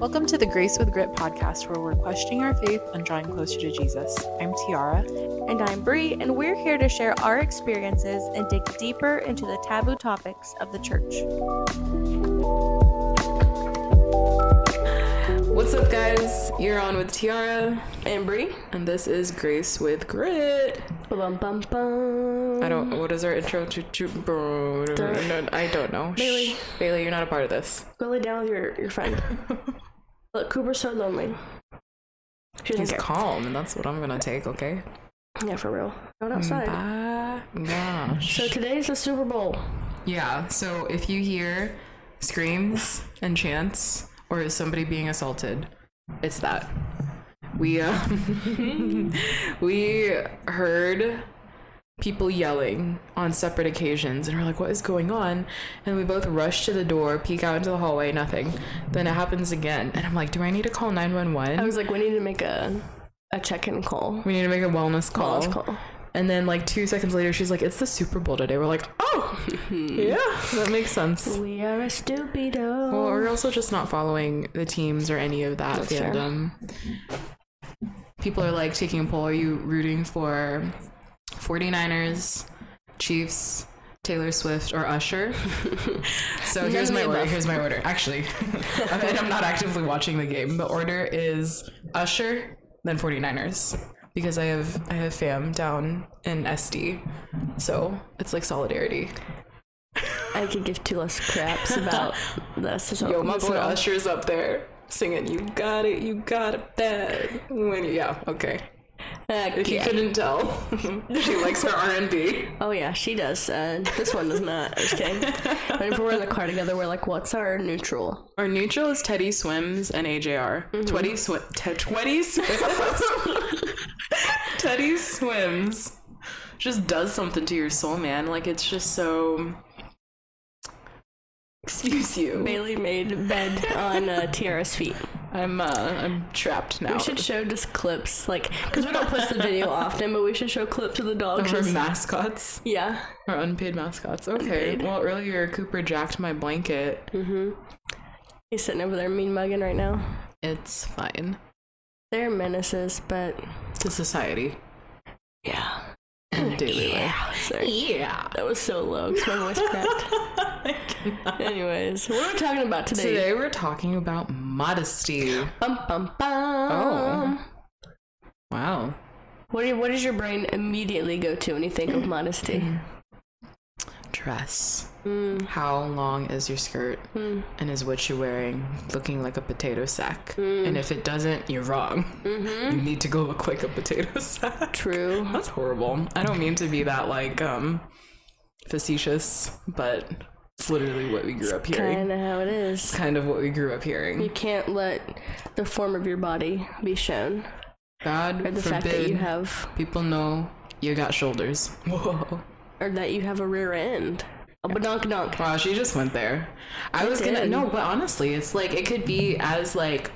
Welcome to the Grace with Grit podcast, where we're questioning our faith and drawing closer to Jesus. I'm Tiara. And I'm Bree, and we're here to share our experiences and dig deeper into the taboo topics of the church. What's up, guys? You're on with Tiara, And Bree. and this is Grace with Grit. Bum bum bum. I don't. What is our intro to? to bro, no, I don't know. Bailey. Shh. Bailey, you're not a part of this. Go lay down with your, your friend. Look, Cooper's so lonely. She He's care. calm, and that's what I'm gonna take. Okay. Yeah, for real. Not outside. Bye. Gosh. So today's the Super Bowl. Yeah, so if you hear screams and chants or is somebody being assaulted, it's that. We uh, we heard people yelling on separate occasions and we're like what is going on and we both rush to the door peek out into the hallway nothing then it happens again and i'm like do i need to call 911 I was like, we need to make a a check-in call. we need to make a wellness call. Wellness call. and then like two seconds later she's like it's the super bowl today we're like oh yeah that makes sense We are a stupido. Well, we're also just not following the teams or any of that That's fandom. People are like taking a poll. Are you rooting for 49ers, Chiefs, Taylor Swift, or Usher? so None here's my order. Here's my order. Actually, I mean, I'm not actively watching the game. The order is Usher, then 49ers. Because I have I have fam down in SD, so it's like solidarity. I could give two less craps about this. Yo, my boy. Usher's up there singing "You Got It, You Got It Bad." When yeah, okay. Heck If you couldn't tell, she likes her R and B. Oh yeah, she does. Uh, this one does not. Kidding. Whenever we're in the car together, we're like, "What's our neutral?" Our neutral is Teddy Swims and AJR. Teddy Swim, te- Teddy Swims. Teddy Swims just does something to your soul, man. Like it's just so. Excuse you. Bailey made bed on uh, Tiara's feet. I'm uh, I'm trapped now. We should show just clips, like, because we don't post the video often, but we should show clips of the dogs. Of our mascots. yeah. Our unpaid mascots. Okay. Unpaid. Well, earlier Cooper jacked my blanket. Mm-hmm. He's sitting over there mean mugging right now. It's fine. They're menaces, but To society yeah. daily life. Sorry. Yeah. That was so low because my voice cracked. Anyways, what are we talking about today? Today we're talking about modesty. Bum, bum, bum. Oh. Wow. What, do you, what does your brain immediately go to when you think of modesty? Dress. Mm, How long is your skirt? mm, And is what you're wearing looking like a potato sack? Mm. And if it doesn't, you're wrong. mm-hmm. You need to go look like a potato sack. True. That's horrible. I don't mean to be that like um facetious, but it's literally what we grew up hearing. Kind of how it is. It's kind of what we grew up hearing. You can't let the form of your body be shown, God or the forbid fact that you have, people know you got shoulders. Whoa. or that you have a rear end. A badonk donk. Wow, she just went there. I was gonna no, but honestly, it's like it could be as like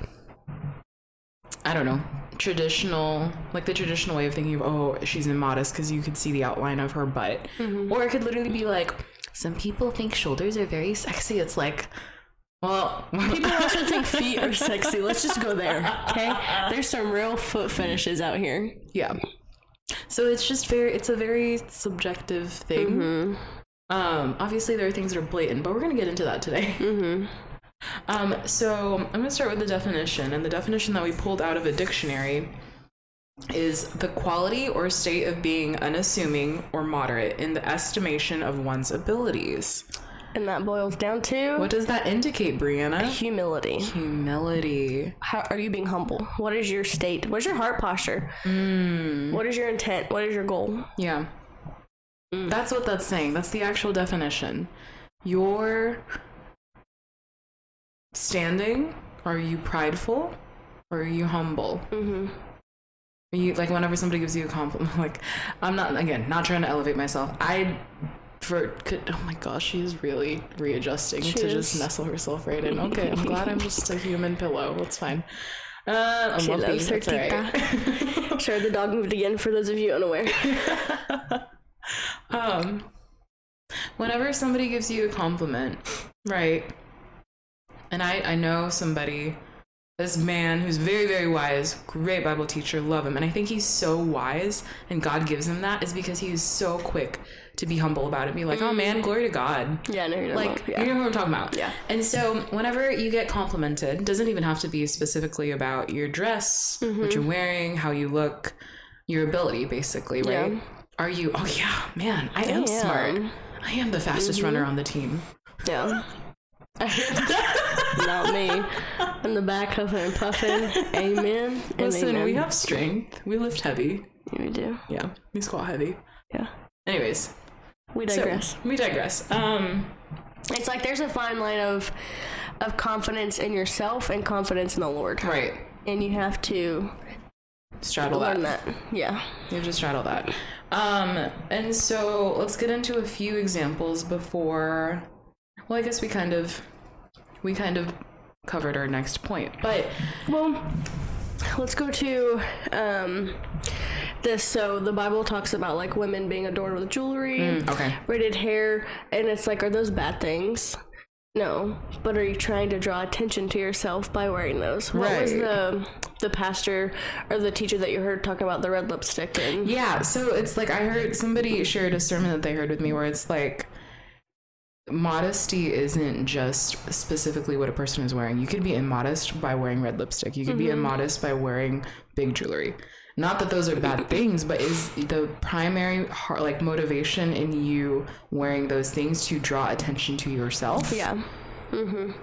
I don't know, traditional, like the traditional way of thinking of oh, she's immodest because you could see the outline of her butt, Mm-hmm. or it could literally be like some people think shoulders are very sexy. It's like, well, People also think feet are sexy. Let's just go there, okay? There's some real foot fetishes out here. yeah. So it's just very, it's a very subjective thing. Mm-hmm. Um, obviously there are things that are blatant, but we're gonna get into that today. Mm-hmm. Um, so I'm gonna start with the definition, and the definition that we pulled out of a dictionary is the quality or state of being unassuming or moderate in the estimation of one's abilities. And that boils down to What does that indicate, Brianna? humility. Humility. How are you being humble? What is your state? What is your heart posture? Mm, What is your intent? What is your goal? yeah. That's what that's saying. That's the actual definition. Your standing, are you prideful or are you humble? Mm-hmm. You like whenever somebody gives you a compliment like i'm not again not trying to elevate myself. I for could oh my gosh she's really readjusting She to just nestle herself right in. Okay i'm glad i'm just a human pillow. That's fine. Uh i'm She lumpy, loves her that's right. Sure, the dog moved again for those of you unaware. um whenever somebody gives you a compliment right and i i know somebody this man who's very very wise great bible teacher love him and i think he's so wise and god gives him that is because he is so quick to be humble about it be like oh man glory to god Yeah, no, you're like yeah. you know what i'm talking about Yeah. and so whenever you get complimented doesn't even have to be specifically about your dress Mm-hmm. what you're wearing how you look your ability basically right Yeah. are you oh yeah man i am smart i am the fastest Mm-hmm. runner on the team Yeah. Not me. In the back huffing and puffing. Amen. listen amen. we have strength we lift heavy Yeah, We do. yeah we squat heavy Yeah. anyways We so, digress. we digress um it's like there's a fine line of of confidence in yourself and confidence in the Lord. right And you have to straddle that that. Yeah. You have to straddle that. Um, and so let's get into a few examples before. Well, I guess we kind of, we kind of covered our next point, but Well, let's go to um, this. So the Bible talks about like women being adorned with jewelry, Mm, okay. braided hair, and it's like, are those bad things? No, but are you trying to draw attention to yourself by wearing those? What was the the pastor or the teacher that you heard talking about the red lipstick and yeah. So it's like I heard somebody shared a sermon that they heard with me where it's like modesty isn't just specifically what a person is wearing. You could be immodest by wearing red lipstick. You could be immodest by wearing big jewelry. Not that those are bad things, but is the primary heart, like motivation in you wearing those things to draw attention to yourself? Yeah. Mhm.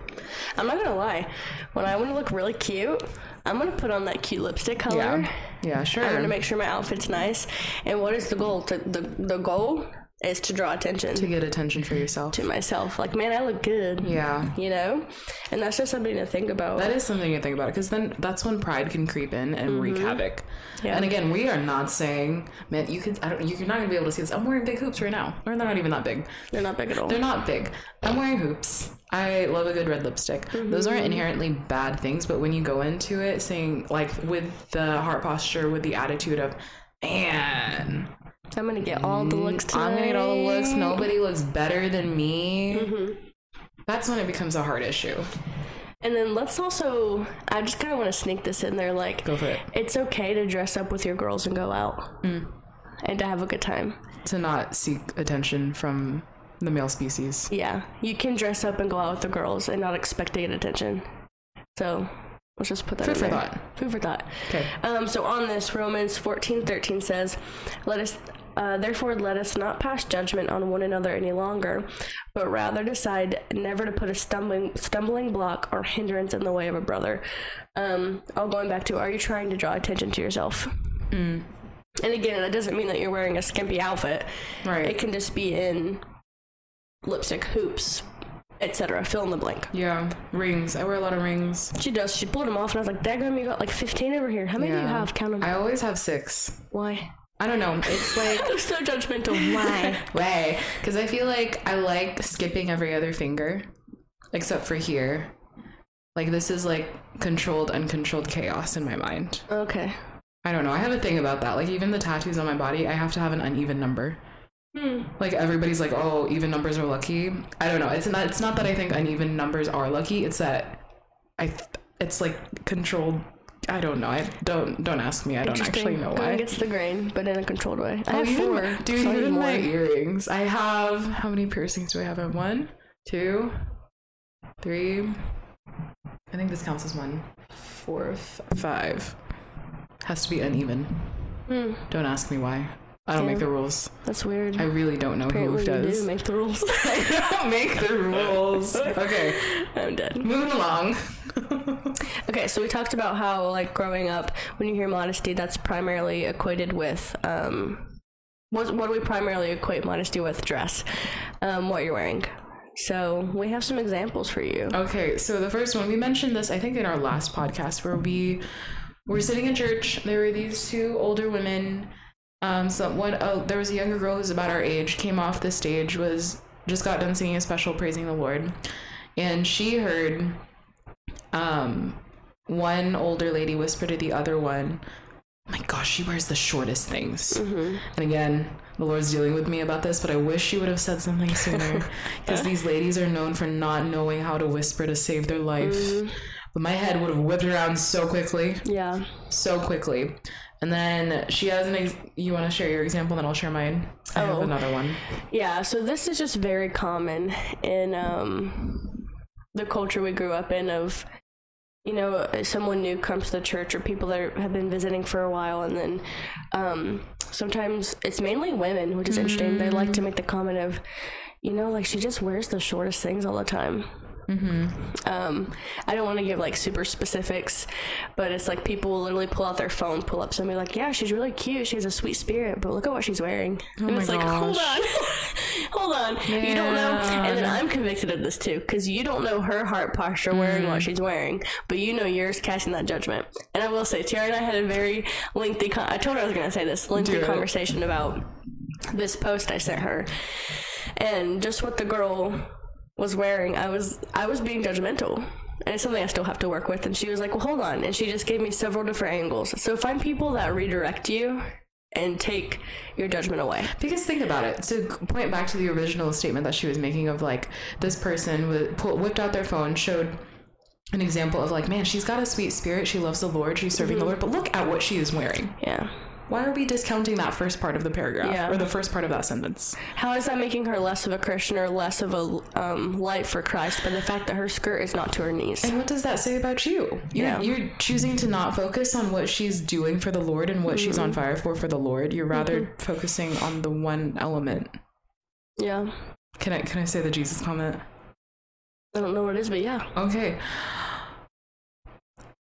I'm not gonna lie. When I want to look really cute, I'm gonna put on that cute lipstick color. Yeah. Yeah, sure. I'm gonna make sure my outfit's nice. And what is the goal? To, the the goal is to draw attention to get attention for yourself. to myself. Like, man, I look good. Yeah. You know, and that's just something to think about. That is something to think about because then that's when pride can creep in and wreak mm-hmm. havoc. Yeah. And again, we are not saying, man, you can. I don't. You're not gonna be able to see this. I'm wearing big hoops right now, or they're not even that big. They're not big at all. They're not big. I'm wearing hoops. I love a good red lipstick. Those aren't mm-hmm. inherently bad things, but when you go into it saying like with the heart posture, with the attitude of, man, I'm gonna get all the looks tonight. I'm gonna get all the looks. Nobody looks better than me. That's when it becomes a hard issue. And then let's also, I just kind of want to sneak this in there. Like, Go for it. it's okay to dress up with your girls and go out Mm. and to have a good time. To not seek attention from the male species. Yeah, you can dress up and go out with the girls and not expect to get attention. So let's just put that Food in for there. thought. Food for thought. Okay. Um, so on this, Romans fourteen thirteen says, "Let us, uh, therefore, let us not pass judgment on one another any longer, but rather decide never to put a stumbling stumbling block or hindrance in the way of a brother." Um, all going back to, are you trying to draw attention to yourself? Mm. And again, that doesn't mean that you're wearing a skimpy outfit. Right. It can just be in lipstick, hoops, etc. Fill in the blank. Yeah. Rings. I wear a lot of rings. She does. She pulled them off, and I was like, "Daggum, you got like 15 over here. How many do you have? Count them. I always have six. Why?" I don't know. It's like I'm so judgmental. Why? way because I feel like I like skipping every other finger, except for here. Like this is like controlled, uncontrolled chaos in my mind. okay. I don't know. I have a thing about that. Like even the tattoos on my body, I have to have an uneven number. Hmm. Like everybody's like, "Oh, even numbers are lucky." I don't know. It's not. It's not that I think uneven numbers are lucky. It's that I. th- It's like controlled. I don't know. I don't. Don't ask me. I don't actually know why. against the grain, but in a controlled way. I Oh, have even four. dude, so even my more. earrings. I have how many piercings do I have? I have one, two, three. I think this counts as one. Four, five. Has to be uneven. Hmm. Don't ask me why. I don't make the rules. That's weird. I really don't know Apparently, who you does. do make the rules. I don't make the rules. Okay, I'm dead. moving along. Okay, so we talked about how, like, growing up, when you hear modesty, that's primarily equated with, um, what, what do we primarily equate modesty with? Dress. Um, what you're wearing. So we have some examples for you. Okay, so the first one we mentioned this I think in our last podcast where we were sitting in church. There were these two older women. Um, so one oh, there was a younger girl who's about our age came off the stage was just got done singing a special praising the Lord, and she heard um one older lady whispered to the other one, "My gosh, she wears the shortest things." Mm-hmm. And again, the Lord's dealing with me about this, but I wish she would have said something sooner because these ladies are known for not knowing how to whisper to save their life. but my head would have whipped around so quickly, Yeah. so quickly. And then she has an. Ex- you want to share your example, then I'll share mine. I have Oh. another one. Yeah, so this is just very common in um, the culture we grew up in of, you know, someone new comes to the church or people that have been visiting for a while, and then um, sometimes it's mainly women, which is interesting. They like to make the comment of, you know, like she just wears the shortest things all the time. Um, I don't want to give like super specifics, but it's like people will literally pull out their phone, pull up somebody like, yeah, she's really cute, she has a sweet spirit, but look at what she's wearing, and my it's like, hold on, hold on, you don't know. And then I'm convicted of this too, because you don't know her heart posture wearing Mm. what she's wearing, but you know yours casting that judgment. And I will say, Tiara and I had a very lengthy. Con- I told her I was going to say this lengthy it. conversation about this post I sent her, and just what the girl was wearing. I was I was being judgmental. And it's something I still have to work with. And she was like, Well, hold on. And she just gave me several different angles. So find people that redirect you and take your judgment away. Because think about it. To point back to the original statement that she was making of like this person pull, whipped out their phone, showed an example of like, man, she's got a sweet spirit. She loves the Lord. She's serving the mm-hmm. Lord. But look at what she is wearing. Yeah. Why are we discounting that first part of the paragraph Yeah. or the first part of that sentence? How is that making her less of a Christian or less of a um, light for Christ by the fact that her skirt is not to her knees? And what does that say about you? You're, Yeah. you're choosing to not focus on what she's doing for the Lord and what she's on fire for for the Lord. You're rather focusing on the one element. Yeah. Can I can I say the Jesus comment? I don't know what it is, but yeah. Okay.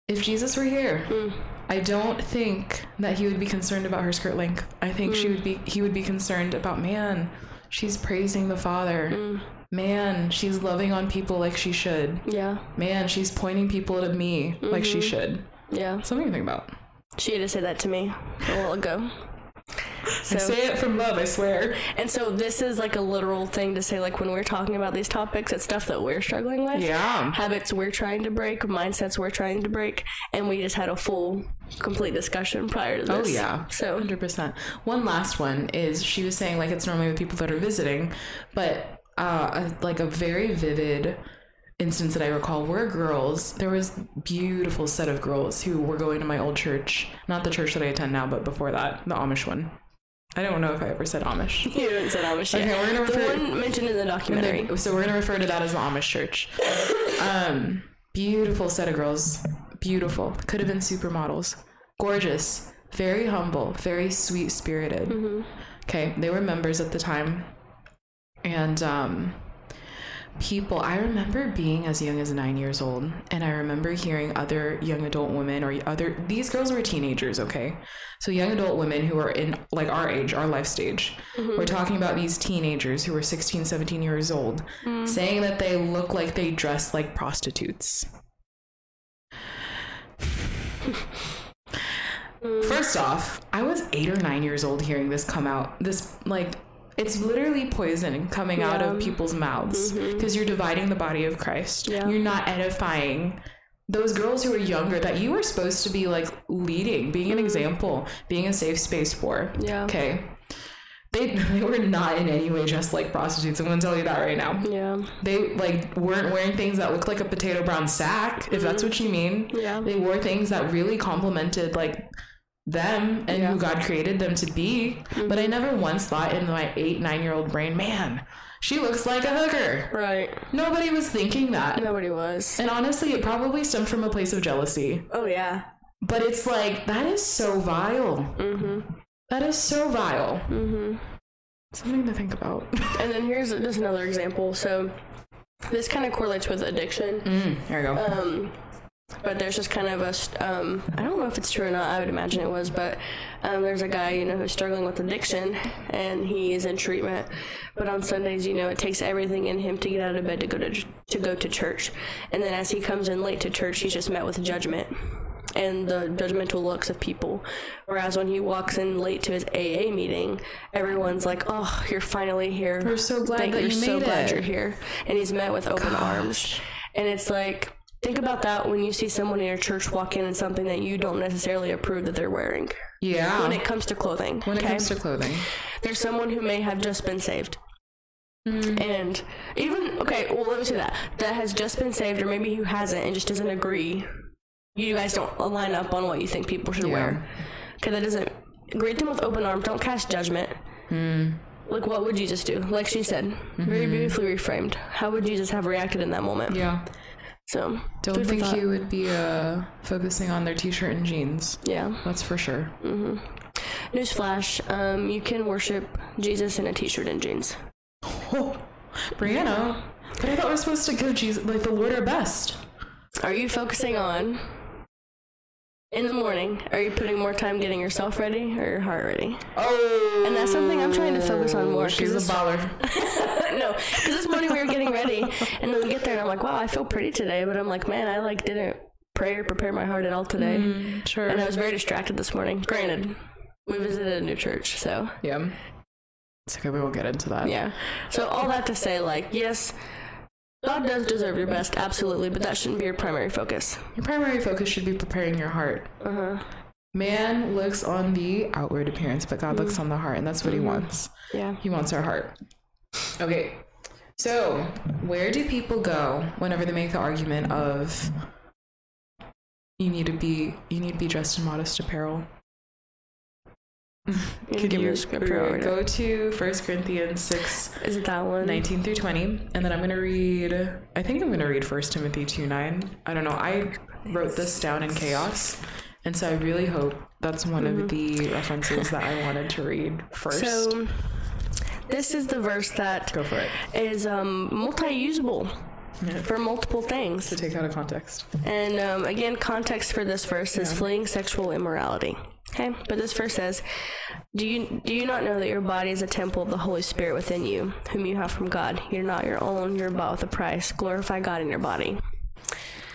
If Jesus were here, Mm. I don't think that he would be concerned about her skirt length. I think she would mm. be he would be concerned about man, she's praising the Father. Mm. Man, she's loving on people like she should. Yeah. Man, she's pointing people to me like she mm-hmm. should. Yeah. Something to think about. She had to say that to me a while ago. So, I say it from love, I swear. and so this is like a literal thing to say, like when we're talking about these topics, it's stuff that we're struggling with. Yeah. Habits we're trying to break, mindsets we're trying to break, and we just had a full, complete discussion prior to this. Oh yeah. So 100%. One last one is she was saying like it's normally with people that are visiting, but uh a- like a very vivid instance that I recall were girls. There was beautiful set of girls who were going to my old church, not the church that I attend now, but before that, the Amish one. I don't know if I ever said Amish. you haven't said Amish yet. Okay, we're gonna refer. the one mentioned in the documentary. They- so we're gonna refer to that as the Amish church. Um, beautiful set of girls. Beautiful. Could have been supermodels. Gorgeous. Very humble. Very sweet spirited. Okay, they were members at the time, and um, people. I remember being as young as nine years old, and I remember hearing other young adult women or other. These girls were teenagers. Okay, so young adult women who are in like our age, our life stage. Mm-hmm. We're talking about these teenagers who were 16, 17 years old, mm. saying that they look like they dress like prostitutes. Mm. First off, I was eight or nine years old hearing this come out. This, like, it's literally poison coming out of people's mouths mm-hmm. because you're dividing the body of Christ. Yeah. You're not edifying those girls who are younger that you were supposed to be like leading, being an mm-hmm. example, being a safe space for. Yeah. Okay. They, they were not in any way dressed like prostitutes. I'm gonna tell you that right now. yeah. They like weren't wearing things that looked like a potato brown sack, if that's mm-hmm. what you mean. Yeah. They wore things that really complemented like them and Yeah. who God created them to be. But I never once thought in my eight, nine year old brain, man, she looks like a hooker. Right. Nobody was thinking that. Nobody was. And honestly, it probably stemmed from a place of jealousy. Oh yeah. But it's like, that is so vile. Mm-hmm. That is so vile. Mm-hmm. Something to think about. And then here's just another example. So this kind of correlates with addiction. mm, there we go. Um, but there's just kind of a, um, I don't know if it's true or not. I would imagine it was, but um, there's a guy, you know, who's struggling with addiction, and he is in treatment. But on Sundays, you know, it takes everything in him to get out of bed to go to to go to church. And then as he comes in late to church, he's just met with judgment and the judgmental looks of people. Whereas when he walks in late to his AA meeting, everyone's like, "Oh, you're finally here. We're so glad Thank- that we're you so made glad you're here." And he's met with open arms. And it's like, think about that when you see someone in your church walk in in something that you don't necessarily approve that they're wearing. Yeah. When it comes to clothing, when it comes to clothing. there's someone who may have just been saved. Mm. And even okay, well let me say that that has just been saved, or maybe who hasn't and just doesn't agree. You guys don't line up on what you think people should wear. Okay, that doesn't greet them with open arms. Don't cast judgment. Mm. Like what would Jesus do? Like she said, very mm-hmm. beautifully reframed. How would Jesus have reacted in that moment? Yeah. So Don't think thought. he would be uh, focusing on their t-shirt and jeans. Yeah. That's for sure. Newsflash: um, You can worship Jesus in a t-shirt and jeans. Oh, Brianna. But I thought we were supposed to give Jesus, like the Lord our best. Are you focusing on in the morning? Are you putting more time getting yourself ready or your heart ready? Oh. And that's something I'm trying to focus on more. 'cause She's a baller. no, because this morning we were getting ready, and then we get there, and I'm like, wow, I feel pretty today. But I'm like, man, I like didn't pray or prepare my heart at all today, Mm, sure. and I was very distracted this morning. Granted, we visited a new church, so yeah. It's okay. We will get into that. yeah. So all that to say, like, yes. God does deserve your best, absolutely, but that shouldn't be your primary focus. Your primary focus should be preparing your heart. Uh huh. Man looks on the outward appearance, but God looks on the heart, and that's what He wants. Yeah. He wants our heart. Okay. So, where do people go whenever they make the argument of you need to be you need to be dressed in modest apparel? You can give me the scripture go to 1 Corinthians 6 Is it that one? 19 through 20 and then i'm going to read i think i'm going to read 1 timothy 2 9 i don't know i wrote this down in chaos and so i really hope that's one of the references that i wanted to read first So, this is the verse that go for it is um, multi-usable Yeah. for multiple things. to take out of context And um, again, context for this verse is fleeing sexual immorality. Okay, but this verse says, "Do you do you not know that your body is a temple of the Holy Spirit within you, whom you have from God? You're not your own; you're bought with a price. Glorify God in your body."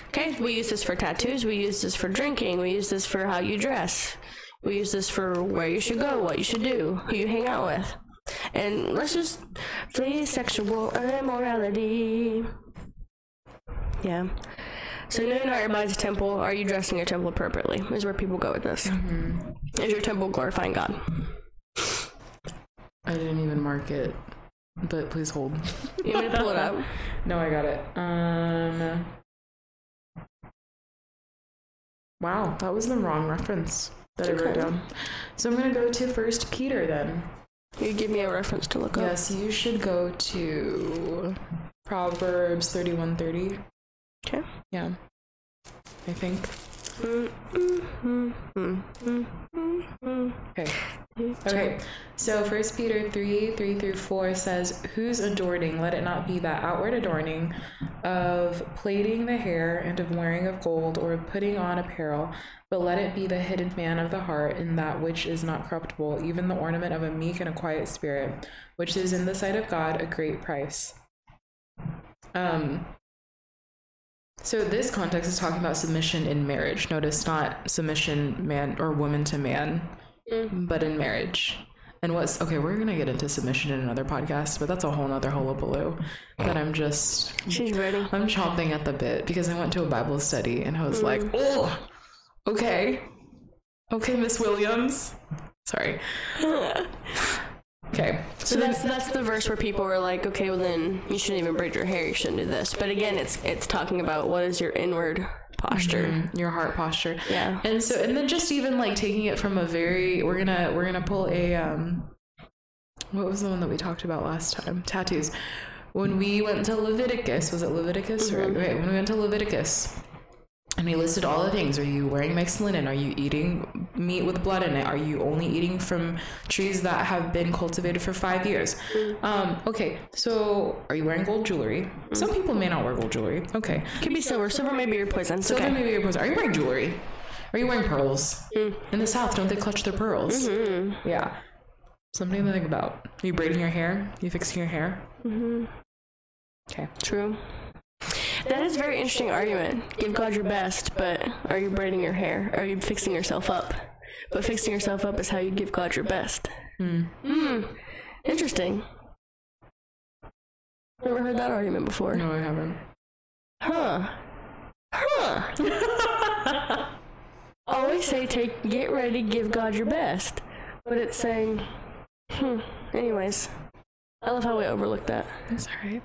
Okay, we use this for tattoos. We use this for drinking. We use this for how you dress. We use this for where you should go, what you should do, who you hang out with. And let's just flee sexual immorality. Yeah. So knowing not your body's a temple, are you dressing your temple appropriately? Is where people go with this. Is your temple glorifying God? i didn't even mark it but please hold You want me to pull it up? no i got it um wow that was the wrong reference that i wrote down so i'm going to go to first peter then You give me a reference to look up. Yes, you should go to Proverbs thirty-one thirty. Okay. Yeah. I think. Mm, mm, mm, mm, mm, mm, mm. Okay. Okay. So First Peter three three through four says, "Whose adorning? Let it not be that outward adorning of plaiting the hair and of wearing of gold or of putting on apparel, but let it be the hidden man of the heart in that which is not corruptible, even the ornament of a meek and a quiet spirit, which is in the sight of God a great price." Um. So this context is talking about submission in marriage. Notice not submission man or woman to man, mm. but in marriage. And what's okay, we're gonna get into submission in another podcast, but that's a whole nother hullabaloo that I'm just She's ready. I'm chomping at the bit because I went to a Bible study and I was like, oh okay. Okay, Miss Williams. Sorry. Okay. So that's that's the verse where people were like, okay, well then you shouldn't even braid your hair. You shouldn't do this. But again, it's it's talking about what is your inward posture. your heart posture. Yeah. And so and then just even like taking it from a very we're gonna we're gonna pull a um what was the one that we talked about last time? Tattoos. When we went to Leviticus, was it Leviticus? Right, right. When we went to Leviticus and he listed all the things. Are you wearing mixed linen? Are you eating meat with blood in it? Are you only eating from trees that have been cultivated for five years? Um, okay, so are you wearing gold jewelry? Some people may not wear gold jewelry. Okay. Could be silver. Silver may be your poison. Silver okay. then maybe your poison. Are you wearing jewelry? Are you wearing pearls? Mm. In the South, don't they clutch their pearls? Mm-hmm. Yeah. Something to think about. Are you braiding your hair? Are you fixing your hair? Mm-hmm. Okay. True. That is a very interesting argument. Give God your best, but are you braiding your hair? Are you fixing yourself up? But fixing yourself up is how you give God your best. Hmm. Hmm. Interesting. Never heard that argument before. No, I haven't. Huh. Huh. Always say take get ready, give God your best. But it's saying hmm. Anyways. I love how we overlooked that. That's all right.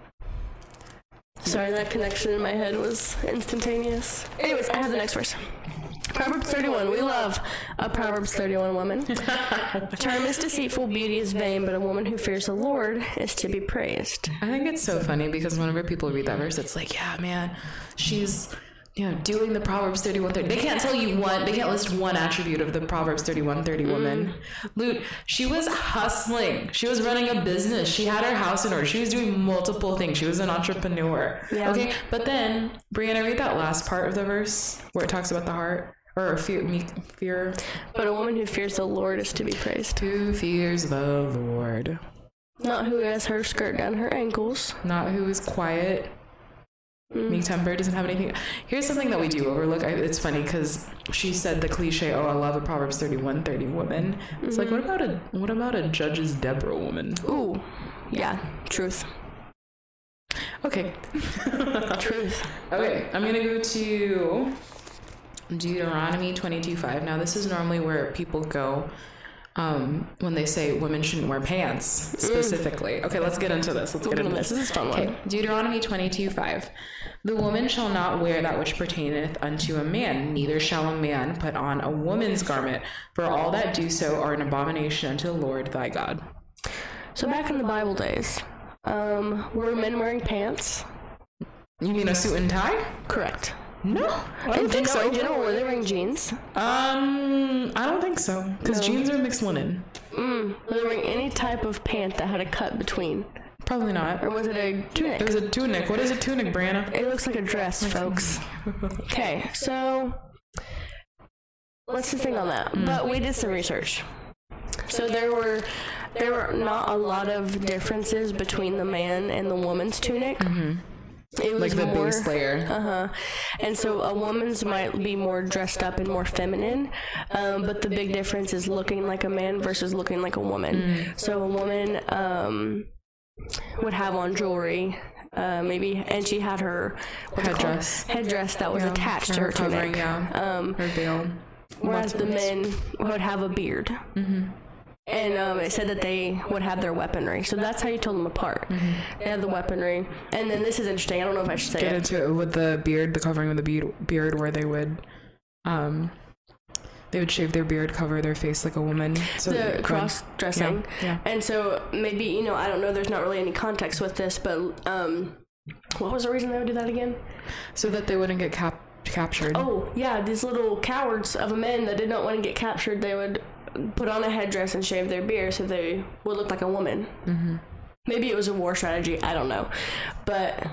Sorry, that connection in my head was instantaneous. Anyways, I have the next verse. Proverbs 31. We love a Proverbs 31 woman. Charm is deceitful, beauty is vain, but a woman who fears the Lord is to be praised. I think it's so funny because whenever people read that verse, it's like, yeah, man, she's you know doing the Proverbs 31 30. They can't tell you one, they can't list one attribute of the Proverbs 31 30 woman. Mm. Loot, she was hustling. She was running a business. She had her house in order. She was doing multiple things. She was an entrepreneur. Yeah. Okay, but then Brianna, read that last part of the verse where it talks about the heart or fear, me, fear. But a woman who fears the Lord is to be praised. Who fears the Lord? Not who has her skirt down her ankles. not who is quiet meek mm. tempered doesn't have anything. Here's something that we do overlook. I, it's funny because she said the cliche oh i love a proverbs 31 30 woman. It's like what mm-hmm. about a what about a judge's deborah woman? Ooh, yeah, truth. okay. Truth. okay i'm gonna go to deuteronomy 22 5 now this is normally where people go um, when they say women shouldn't wear pants specifically okay let's get into this let's get into this This is a fun Okay, one. Deuteronomy 22 5. The woman shall not wear that which pertaineth unto a man, neither shall a man put on a woman's garment, for all that do so are an abomination unto the Lord thy God. So back in the Bible days, um, were men wearing pants? You mean a suit and tie? Correct. No, I don't In think so. in general, were they wearing jeans? Um, I don't think so, because jeans are mixed linen. Mm. Were they wearing any type of pant that had a cut between? Probably not. Or was it a tunic? It was a tunic. What is a tunic, Brianna? It looks like a dress, folks. Okay, so let's just think on that. But we did some research. So there were there were not a lot of differences between the man and the woman's tunic. It was Like the more, base layer. Uh huh. And so a woman's might be more dressed up and more feminine, um, but the big difference is looking like a man versus looking like a woman. So a woman um, would have on jewelry. Uh, maybe, and she had her what's it called? Headdress. headdress that was Yeah, attached to her covering, tunic. yeah. Um, Her veil. whereas the men would have a beard. Mm-hmm. And um, it said that they would have their weaponry. So that's how you told them apart. They have the weaponry. And then this is interesting. I don't know if I should say get it. into it with the beard, the covering with the beard, beard where they would, um, they would shave their beard, cover their face like a woman. So the cross dressing. Yeah, yeah. And so maybe, you know, I don't know, there's not really any context with this, but um, what was the reason they would do that again? so that they wouldn't get cap- captured. Oh, yeah, these little cowards of men that did not want to get captured, they would put on a headdress and shave their beard so they would look like a woman. Mm-hmm. Maybe it was a war strategy, I don't know. But.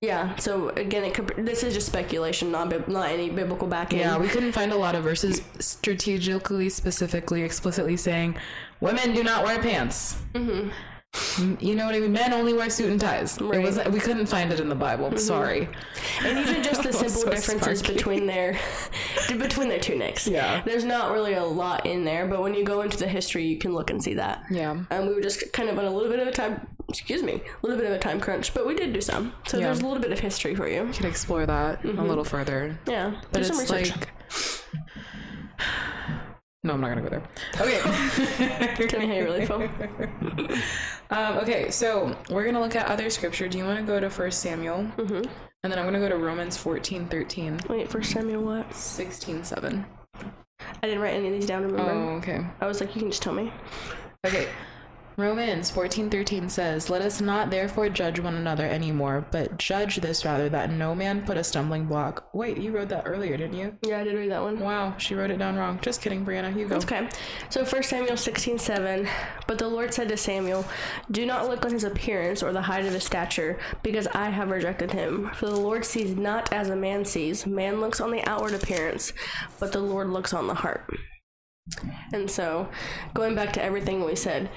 Yeah, so again, it could, this is just speculation, not not any biblical backing. Yeah, we couldn't find a lot of verses strategically, specifically, explicitly saying women do not wear pants. Mm-hmm. You know what I mean? Men only wear suit and ties. It was we couldn't find it in the Bible. Sorry. and even just the simple so differences sparky. between their between their tunics. Yeah. there's not really a lot in there, but when you go into the history, you can look and see that. Yeah. Um, we were just kind of on a little bit of a time, excuse me, a little bit of a time crunch, but we did do some. So Yeah. there's a little bit of history for you. You can explore that a little further. Yeah, But do some it's research. like. No, I'm not gonna go there. Okay. Tell me how you really feel. Um, okay, so we're gonna look at other scripture. Do you want to go to First Samuel? Mm-hmm. And then I'm gonna go to Romans 14, 13, Wait, First Samuel, what? 16, 7. I didn't write any of these down. Remember? Oh, okay. I was like, you can just tell me. Okay. Romans 14:13 says, "Let us not therefore judge one another anymore, but judge this rather that no man put a stumbling block." Wait, you wrote that earlier, didn't you? Yeah, I did read that one. Wow, she wrote it down wrong. Just kidding, Brianna. You go. Okay. So 1 Samuel 16:7, But the Lord said to Samuel, Do not look on his appearance or the height of his stature, because I have rejected him. For the Lord sees not as a man sees. Man looks on the outward appearance, but the Lord looks on the heart. And so, going back to everything we said,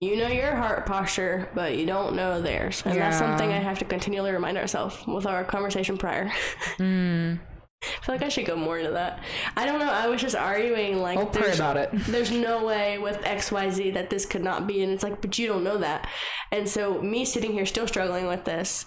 you know your heart posture, but you don't know theirs. And that's something I have to continually remind ourselves with our conversation prior. I feel like I should go more into that. I don't know. I was just arguing like I'll pray about it. there's no way with XYZ that this could not be. And it's like, but you don't know that. And so, me sitting here still struggling with this,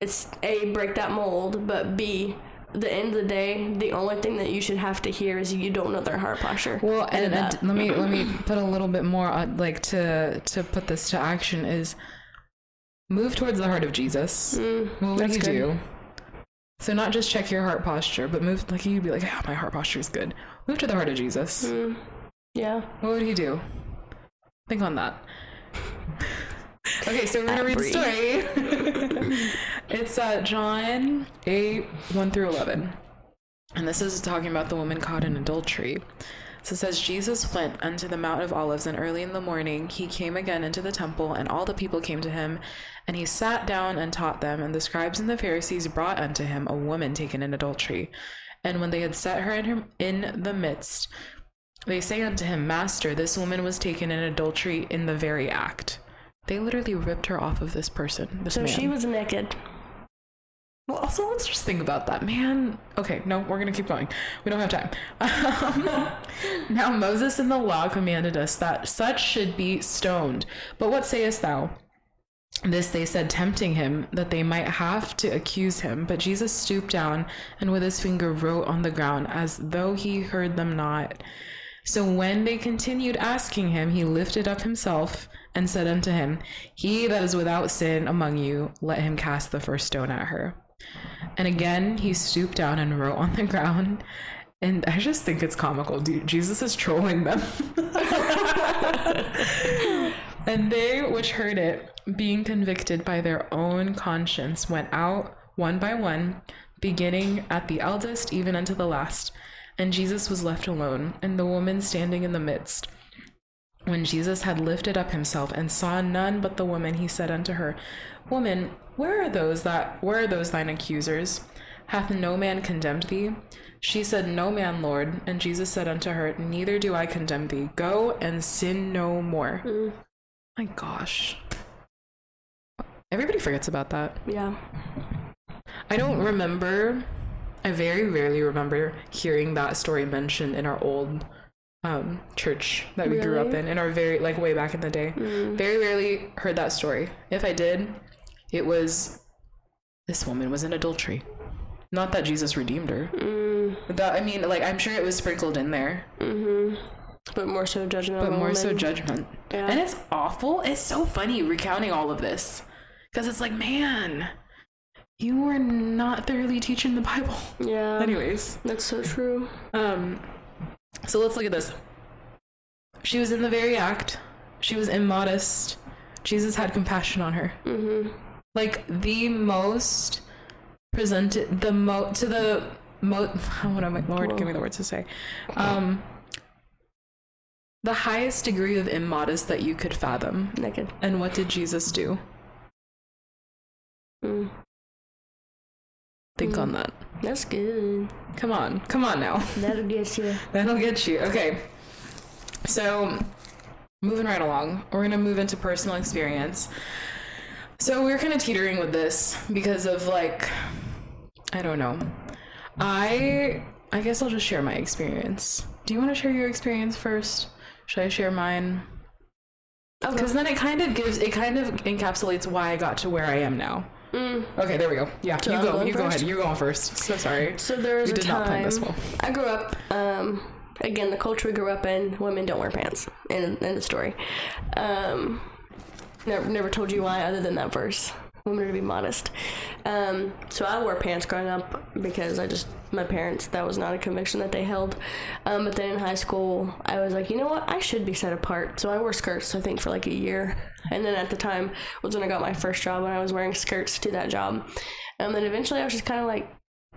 it's A, break that mold, but B, the end of the day, the only thing that you should have to hear is you don't know their heart posture. Well, and, And let me let me put a little bit more on, like to to put this to action is move towards the heart of Jesus. Mm, what would he good. do? So not just check your heart posture, but move like you'd be like, yeah, my heart posture is good. Move to the heart of Jesus. Mm, yeah. What would he do? Think on that. Okay, so we're gonna read the story. it's uh, John 8, 1 through 11. And this is talking about the woman caught in adultery. So it says, Jesus went unto the Mount of Olives, and early in the morning he came again into the temple, and all the people came to him. And he sat down and taught them. And the scribes and the Pharisees brought unto him a woman taken in adultery. And when they had set her in, her, in the midst, they say unto him, Master, this woman was taken in adultery in the very act. They literally ripped her off of this person. This So man. she was naked. Well, also let's just think about that, man. Okay, no, we're gonna keep going. We don't have time. Um, now Moses in the law commanded us that such should be stoned. But what sayest thou? This they said, tempting him, that they might have to accuse him. But Jesus stooped down and with his finger wrote on the ground, as though he heard them not. So when they continued asking him, he lifted up himself and said unto him, He that is without sin among you, let him cast the first stone at her. And again he stooped down and wrote on the ground. And I just think it's comical. Dude, Jesus is trolling them. and they which heard it, being convicted by their own conscience, went out one by one, beginning at the eldest even unto the last. And Jesus was left alone, and the woman standing in the midst. When Jesus had lifted up himself and saw none but the woman, he said unto her, Woman, where are those that where are those thine accusers? Hath no man condemned thee? She said, No man, Lord. And Jesus said unto her, Neither do I condemn thee. Go and sin no more. Mm. My gosh. Everybody forgets about that. Yeah. I don't remember. I very rarely remember hearing that story mentioned in our old um, church that we grew up in, in our very like way back in the day. Very rarely heard that story. If I did, it was this woman was in adultery. Not that Jesus redeemed her. Mm, That I mean, like I'm sure it was sprinkled in there, mm-hmm. But more so judgment. but more so judgment. Yeah. And it's awful. It's so funny recounting all of this because it's like, man, you were not thoroughly teaching the Bible. Yeah. Anyways, That's so true. um, so let's look at this. She was in the very act. She was immodest. Jesus had compassion on her. Mm-hmm. Like the most presented, the mo to the mo. What am I? Lord, give me the words to say. Um, the highest degree of immodest that you could fathom. Naked. And what did Jesus do? Mm. Think on that. That's good. Come on, come on now. That'll get you. That'll get you. Okay. So, moving right along, we're gonna move into personal experience. So we're kind of teetering with this because of like, I don't know. I I guess I'll just share my experience. Do you want to share your experience first? Should I share mine? Okay. Because then it kind of gives, it kind of encapsulates why I got to where I am now. Mm. Okay, there we go. Yeah, So you I'm go. going You go first? ahead. You're going first. So sorry. So there was We a did time not plan this well. I grew up. Um, again, the culture we grew up in, women don't wear pants. In in the story, um, never never told you why other than that verse. Women are to be modest. Um, so I wore pants growing up because I just my parents that was not a conviction that they held. Um, but then in high school, I was like, you know what, I should be set apart. So I wore skirts. I think for like a year, and then at the time was when I got my first job when I was wearing skirts to that job. And then eventually I was just kind of like,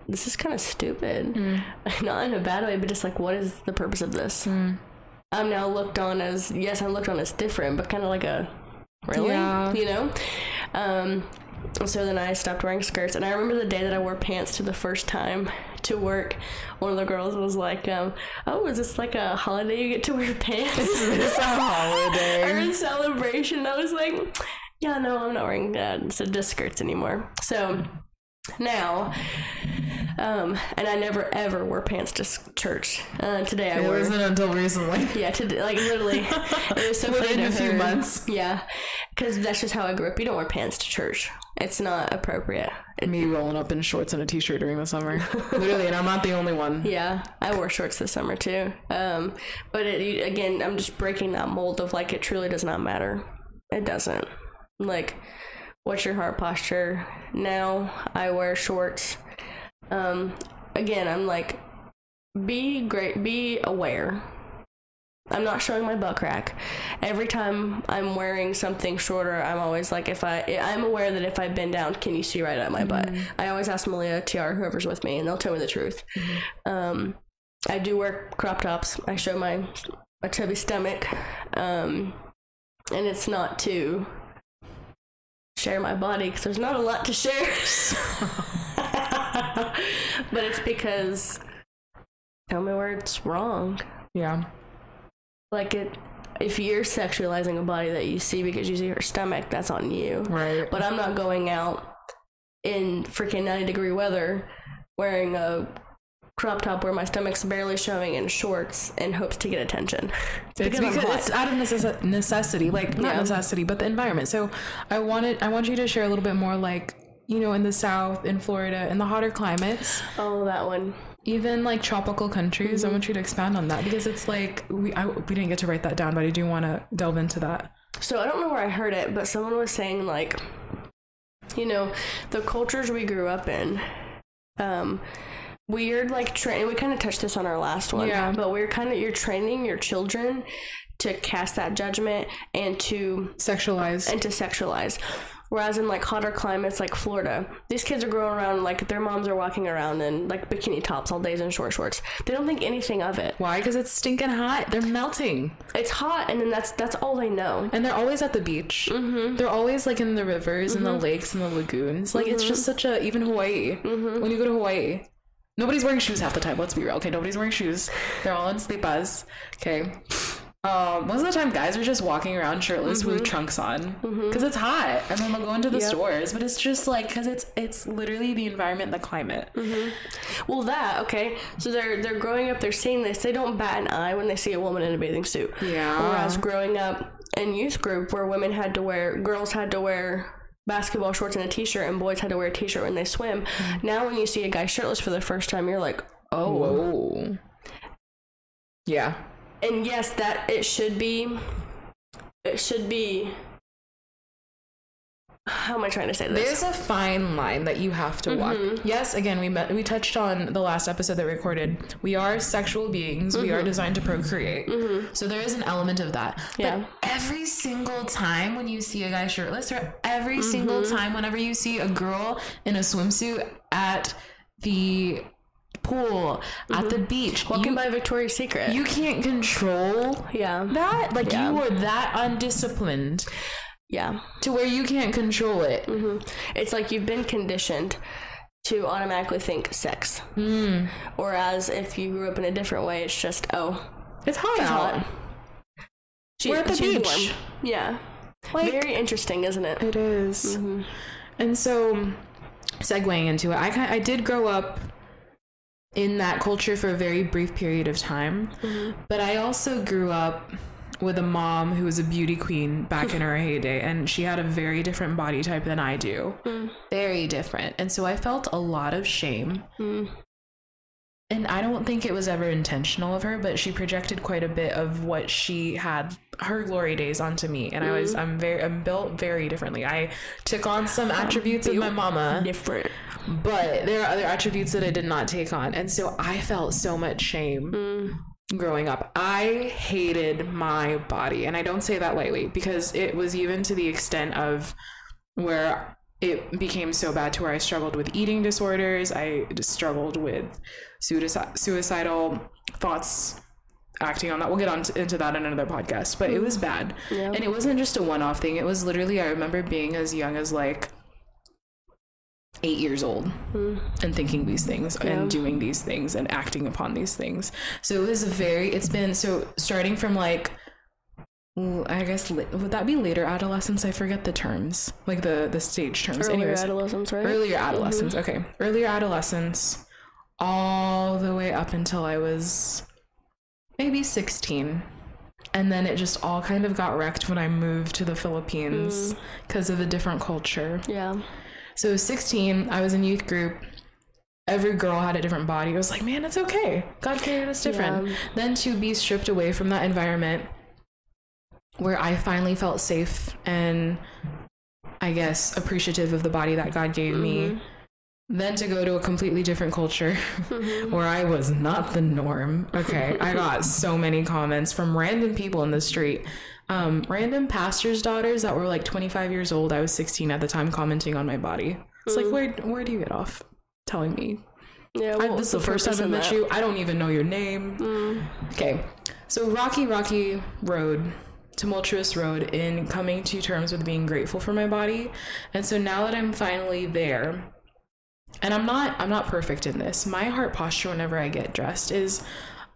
this is kind of stupid. Not in a bad way, but just like, what is the purpose of this? I'm now looked on as, yes, I'm looked on as different, but kind of like a, really? Yeah. You know? Um, so then I stopped wearing skirts. And I remember the day that I wore pants to the first time to work. One of the girls was like, um, oh, is this like a holiday you get to wear pants? It's a holiday. or a celebration. I was like, yeah, no, I'm not wearing uh, skirts anymore. So now, Um, and I never ever wore pants to church. Uh, today I It wore. wasn't until recently. Yeah, today, like literally, it was so Within a few months. Yeah, because that's just how I grew up. You don't wear pants to church. It's not appropriate. It- Me rolling up in shorts and a t-shirt during the summer. Literally, and I'm not the only one. yeah, I wore shorts this summer too. Um, but it, again, I'm just breaking that mold of like it truly does not matter. It doesn't. Like, what's your heart posture? Now I wear shorts. Um, again, I'm like, be great, be aware. I'm not showing my butt crack. Every time I'm wearing something shorter, I'm always like, if I, I'm aware that if I bend down, can you see right at my butt? I always ask Malia, TR, whoever's with me, and they'll tell me the truth. Um, I do wear crop tops. I show my my chubby stomach, um, and it's not to share my body because there's not a lot to share. but it's because tell me where it's wrong. Yeah. Like it, if you're sexualizing a body that you see because you see her stomach, that's on you. Right. But I'm not going out in freaking 90 degree weather wearing a crop top where my stomach's barely showing in shorts in hopes to get attention. It's I'm because it's out of necess- necessity, like not Yeah. necessity, but the environment. So I wanted, I want you to share a little bit more, like you know, in the South, in Florida, in the hotter climates, Oh, that one. even like tropical countries. Mm-hmm. I want you to expand on that because it's like we, I, we didn't get to write that down, but I do want to delve into that. So I don't know where I heard it, but someone was saying like, you know, the cultures we grew up in, um, weird like train. We kind of touched this on our last one, Yeah. But we're kind of you're training your children to cast that judgment and to sexualize and to sexualize. Whereas in like hotter climates like Florida, these kids are growing around like their moms are walking around in like bikini tops all days and short shorts. They don't think anything of it. Why? Because it's stinking hot. They're melting, It's hot, and then that's that's all they know. and they're always at the beach. Mm-hmm. They're always like in the rivers and the mm-hmm. lakes and the lagoons. Like it's just mm-hmm. such a even Hawaii. Mm-hmm. When you go to Hawaii, nobody's wearing shoes half the time. Let's be real. Okay, nobody's wearing shoes. They're all in sleepas. Okay. Um, most of the time, guys are just walking around shirtless with mm-hmm. trunks on mm-hmm. because it's hot, and then they'll go into the Yep. stores. But it's just like because it's it's literally the environment, the climate. Mm-hmm. Well, that okay. So they're they're growing up. They're seeing this. They don't bat an eye when they see a woman in a bathing suit. Yeah. Whereas growing up in youth group, where women had to wear, girls had to wear basketball shorts and a t-shirt, and boys had to wear a t-shirt when they swim. Now, when you see a guy shirtless for the first time, you're like, oh. Whoa. Yeah. And yes, that it should be. It should be. How am I trying to say this? There's a fine line that you have to walk. Mm-hmm. Yes, again, we met, we touched on the last episode that we recorded. We are sexual beings. We are Mm-hmm. designed to procreate. So there is an element of that. Yeah. But every single time when you see a guy shirtless, or every single Mm-hmm. time whenever you see a girl in a swimsuit at the pool, at the beach, Mm-hmm. Walking you, by Victoria's Secret. you can't control yeah. that. Like Yeah. you are that undisciplined Yeah. to where you can't control it. It's like you've been conditioned to automatically think sex. Mm. Whereas if you grew up in a different way, it's just, oh, It's hot out. hot. She, We're at the beach. warm. Yeah. Like- Very interesting, isn't it? It is. And so, segueing into it, I I did grow up in that culture for a very brief period of time, mm-hmm. but I also grew up with a mom who was a beauty queen back in her heyday, and she had a very different body type than I do, mm. very different, and so I felt a lot of shame. Mm. And I don't think it was ever intentional of her, but she projected quite a bit of what she had her glory days onto me. And I was mm. I'm very I'm built very differently. I took on some attributes of my mama, Different. But there are other attributes that I did not take on. And so I felt so much shame mm. growing up. I hated my body. And I don't say that lightly because it was even to the extent of where it became so bad to where I struggled with eating disorders. I struggled with suicidal thoughts, acting on that. We'll get on to, into that in another podcast, but it was mm. bad. Yeah. And it wasn't just a one off thing. It was literally, I remember being as young as like eight years old hmm. and thinking these things and doing these things and acting upon these things. So it was a very, it's been, so starting from like, I guess, would that be later adolescence? I forget the terms, like the, the stage terms. Earlier Anyways, adolescence, right? earlier mm-hmm. adolescence. Okay. Earlier adolescence all the way up until I was maybe 16. And then it just all kind of got wrecked when I moved to the Philippines mm. because of a different culture. Yeah. So 16, I was in youth group. Every girl had a different body. I was like, man, it's okay. God created us different. Yeah. Then to be stripped away from that environment where I finally felt safe and I guess appreciative of the body that God gave me. Mm-hmm. Then to go to a completely different culture mm-hmm. where I was not the norm. Okay. I got so many comments from random people in the street. Um, random pastors' daughters that were like 25 years old. I was 16 at the time commenting on my body. It's like, where, where do you get off telling me Yeah. I, this is the first time I've met that? you. I don't even know your name. Okay. So rocky, rocky road, tumultuous road in coming to terms with being grateful for my body. And so now that I'm finally there, and I'm not I'm not perfect in this. My heart posture whenever I get dressed is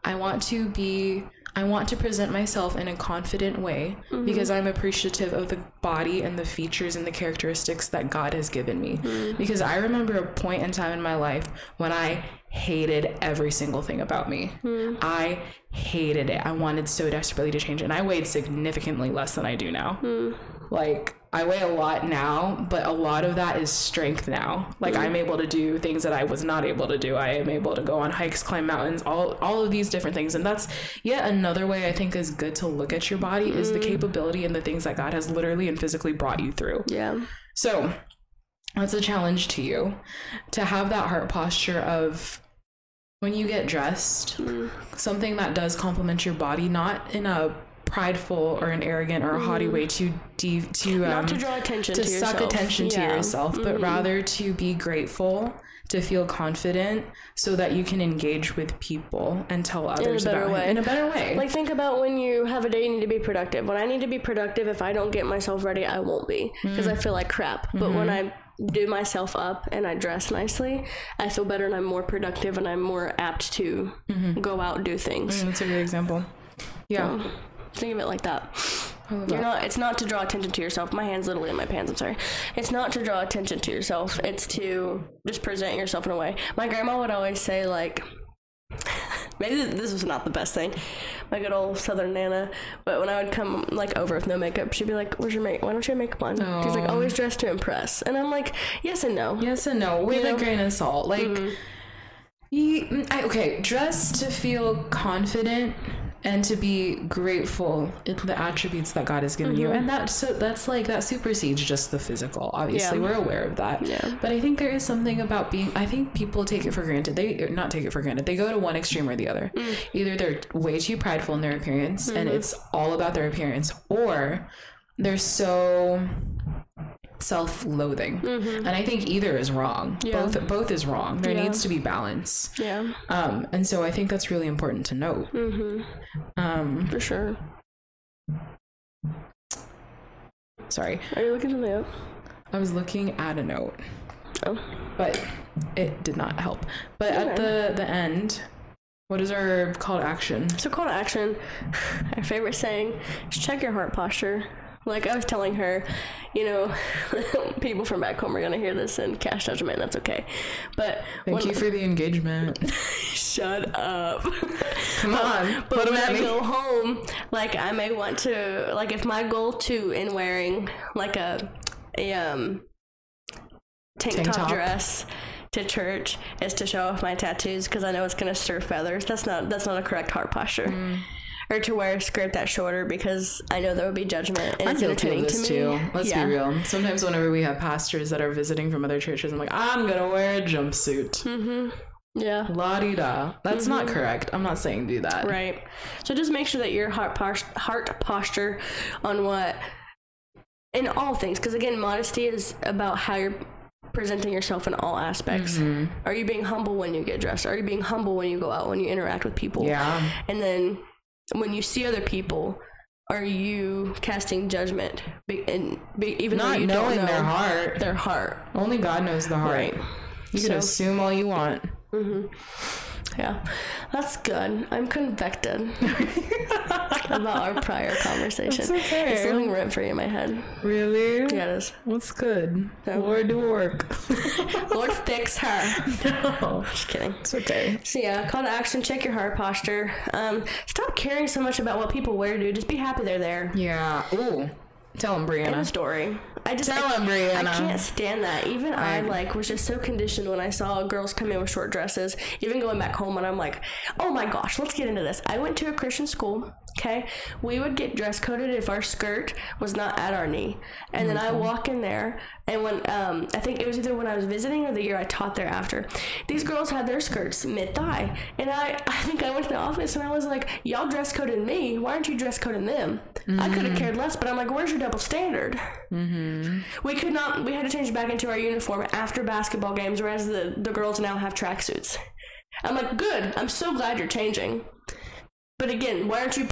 I want to be I want to present myself in a confident way mm-hmm. because I'm appreciative of the body and the features and the characteristics that God has given me. Mm-hmm. Because I remember a point in time in my life when I hated every single thing about me. Mm-hmm. I hated it. I wanted so desperately to change it. And I weighed significantly less than I do now. Like I weigh a lot now, but a lot of that is strength now. Like I'm mm-hmm. able to do things that I was not able to do. I am able to go on hikes, climb mountains, all all of these different things. And that's yet another way I think is good to look at your body is the mm-hmm. capability and the things that God has literally and physically brought you through. Yeah. So that's a challenge to you to have that heart posture of when you get dressed, mm. something that does complement your body, not in a prideful or an arrogant or a haughty way to de- to um, Not to draw attention to to, suck attention to Yeah. Mm-hmm. yourself, but rather to be grateful, to feel confident, so that you can engage with people and tell others better about way. In a better way. Like think about when you have a day you need to be productive. When I need to be productive, if I don't get myself ready, I won't be because Mm. I feel like crap. But when Mm-hmm. I do myself up and I dress nicely, I feel better and I'm more productive and I'm more apt to Mm-hmm. go out and do things. Mm, that's a good example. Yeah. Think of it like that. You're not. It's not to draw attention to yourself. My hand's literally in my pants. I'm sorry. It's not to draw attention to yourself. It's to just present yourself in a way. My grandma would always say like, maybe this was not the best thing. My good old Southern Nana. But when I would come like over with no makeup, she'd be like, "Where's your make? Why don't you make one?" on?" She's like, "Always dressed to impress." And I'm like, "Yes and no." Yes and no, with You a grain of salt. Like, ye- mm, I, okay, dress to feel confident and to be grateful in the attributes that God has given you, mm-hmm. and that so that's like that supersedes just the physical. Obviously, Yeah. we're aware of that. Yeah. But I think there is something about being. I think people take it for granted. They not take it for granted. They go to one extreme or the other. Mm. Either they're way too prideful in their appearance, and mm-hmm. it's all about their appearance, or they're so self-loathing. And i think either is wrong. Yeah. both both is wrong. There Yeah. needs to be balance. Yeah, um and so i think that's really important to note. Um for sure. sorry. Are you looking something up? i was looking at a note Oh, but it did not help. But at the the end what is our call to action? So call to action. Our favorite saying is check your heart posture. Like I was telling her, you know, people from back home are gonna hear this and cash judgment. That's okay. But thank you for the engagement shut up. come on But when I me go home, like I may want to, like if my goal too in wearing like a a um tank, Tank top, top. dress to church is to show off my tattoos because I know it's gonna stir feathers. That's not that's not a correct heart posture. Mm. Or to wear a skirt that's shorter because I know there would be judgment and I'm it's guilty of this to me. too. Let's yeah. be real. Sometimes whenever we have pastors that are visiting from other churches, I'm like, I'm gonna wear a jumpsuit. Mm-hmm. Yeah. La di da. That's not correct. I'm not saying do that. Right. So just make sure that your heart pos- heart posture on what in all things because again modesty is about how you're presenting yourself in all aspects. Mm-hmm. Are you being humble when you get dressed? Are you being humble when you go out when you interact with people? Yeah. And then when you see other people are you casting judgment be- and be- even though you knowing don't know their heart. their heart Only God knows the heart. right You can assume all you want. Mm-hmm. Yeah, that's good. I'm convicted about our prior conversation. It's okay. It's living rent free in my head. Really? Yeah, it is. What's good? Lord do work. Lord fix her. no, Just kidding. it's okay. So yeah, call to action: check your heart posture. Um, stop caring so much about what people wear, dude. Just be happy they're there. Yeah. Ooh. Tell End Brianna. story. I just Tell I, him, I can't stand that. Even I, I- like was just so conditioned when I saw girls come in with short dresses. Even going back home, and I'm like, oh my gosh, let's get into this. I went to a Christian school. Okay, we would get dress coded if our skirt was not at our knee, and then I walk in there, and when um, I think it was either when I was visiting or the year I taught there after, these girls had their skirts mid thigh, and I I think I went to the office and I was like, y'all dress coded me. Why aren't you dress coding them? I could have cared less, but I'm like, where's your double standard? We could not. We had to change back into our uniform after basketball games, whereas the the girls now have tracksuits. I'm like, good. I'm so glad you're changing. But again, why aren't you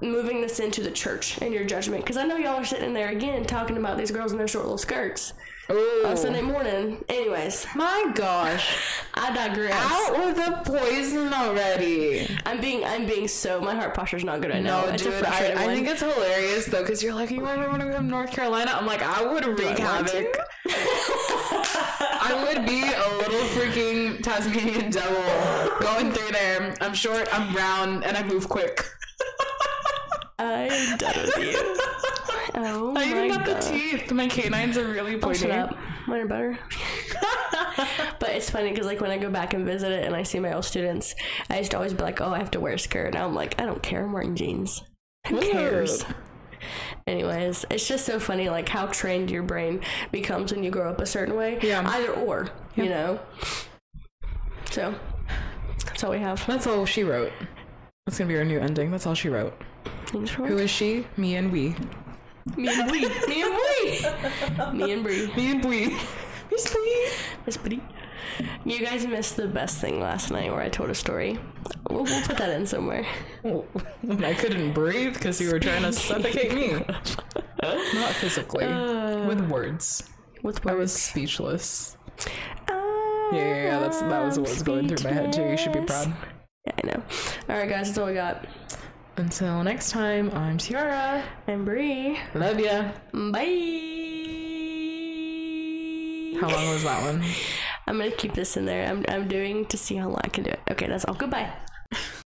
moving this into the church in your judgment? Because I know y'all are sitting there again talking about these girls in their short little skirts Oh. on Sunday morning. Anyways, My gosh. I digress. Out with the poison already. I'm being I'm being so my heart posture's not good right now. No, It's a dude, I, think it's hilarious though, because you're like, you want to go to North Carolina? I'm like, I would wreak havoc. I would be a little freaking Tasmanian devil going through there. I'm short, I'm brown, and I move quick. I'm done with you. Oh I even got God. the teeth. My canines are really Oh, pointy. shut up. Mine are better. but it's funny because like when I go back and visit it and I see my old students, I used to always be like, "Oh, I have to wear a skirt." Now I'm like, I don't care. I'm wearing jeans. Who cares? Anyways, it's just so funny like how trained your brain becomes when you grow up a certain way. Yeah. Either or, you know. So that's all we have. That's all she wrote. That's gonna be our new ending. That's all she wrote. Who is she? Me and we. Me and Bree. Me and Bree. me and Bree. Me and we. Miss Bree. Miss Bree. You guys missed the best thing last night where I told a story. We'll, we'll put that in somewhere. Oh, I couldn't breathe because you were trying to suffocate me. Not physically, uh, with words. With I was speechless. Yeah, Yeah, yeah, yeah, that's that was what was going through my head too. You should be proud. Yeah, I know. All right, guys, that's all we got. Until next time, I'm Tiara. I'm Bree. Love ya. Bye. How long was that one? I'm gonna keep this in there. I'm I'm doing to see how long I can do it. Okay, that's all. Goodbye.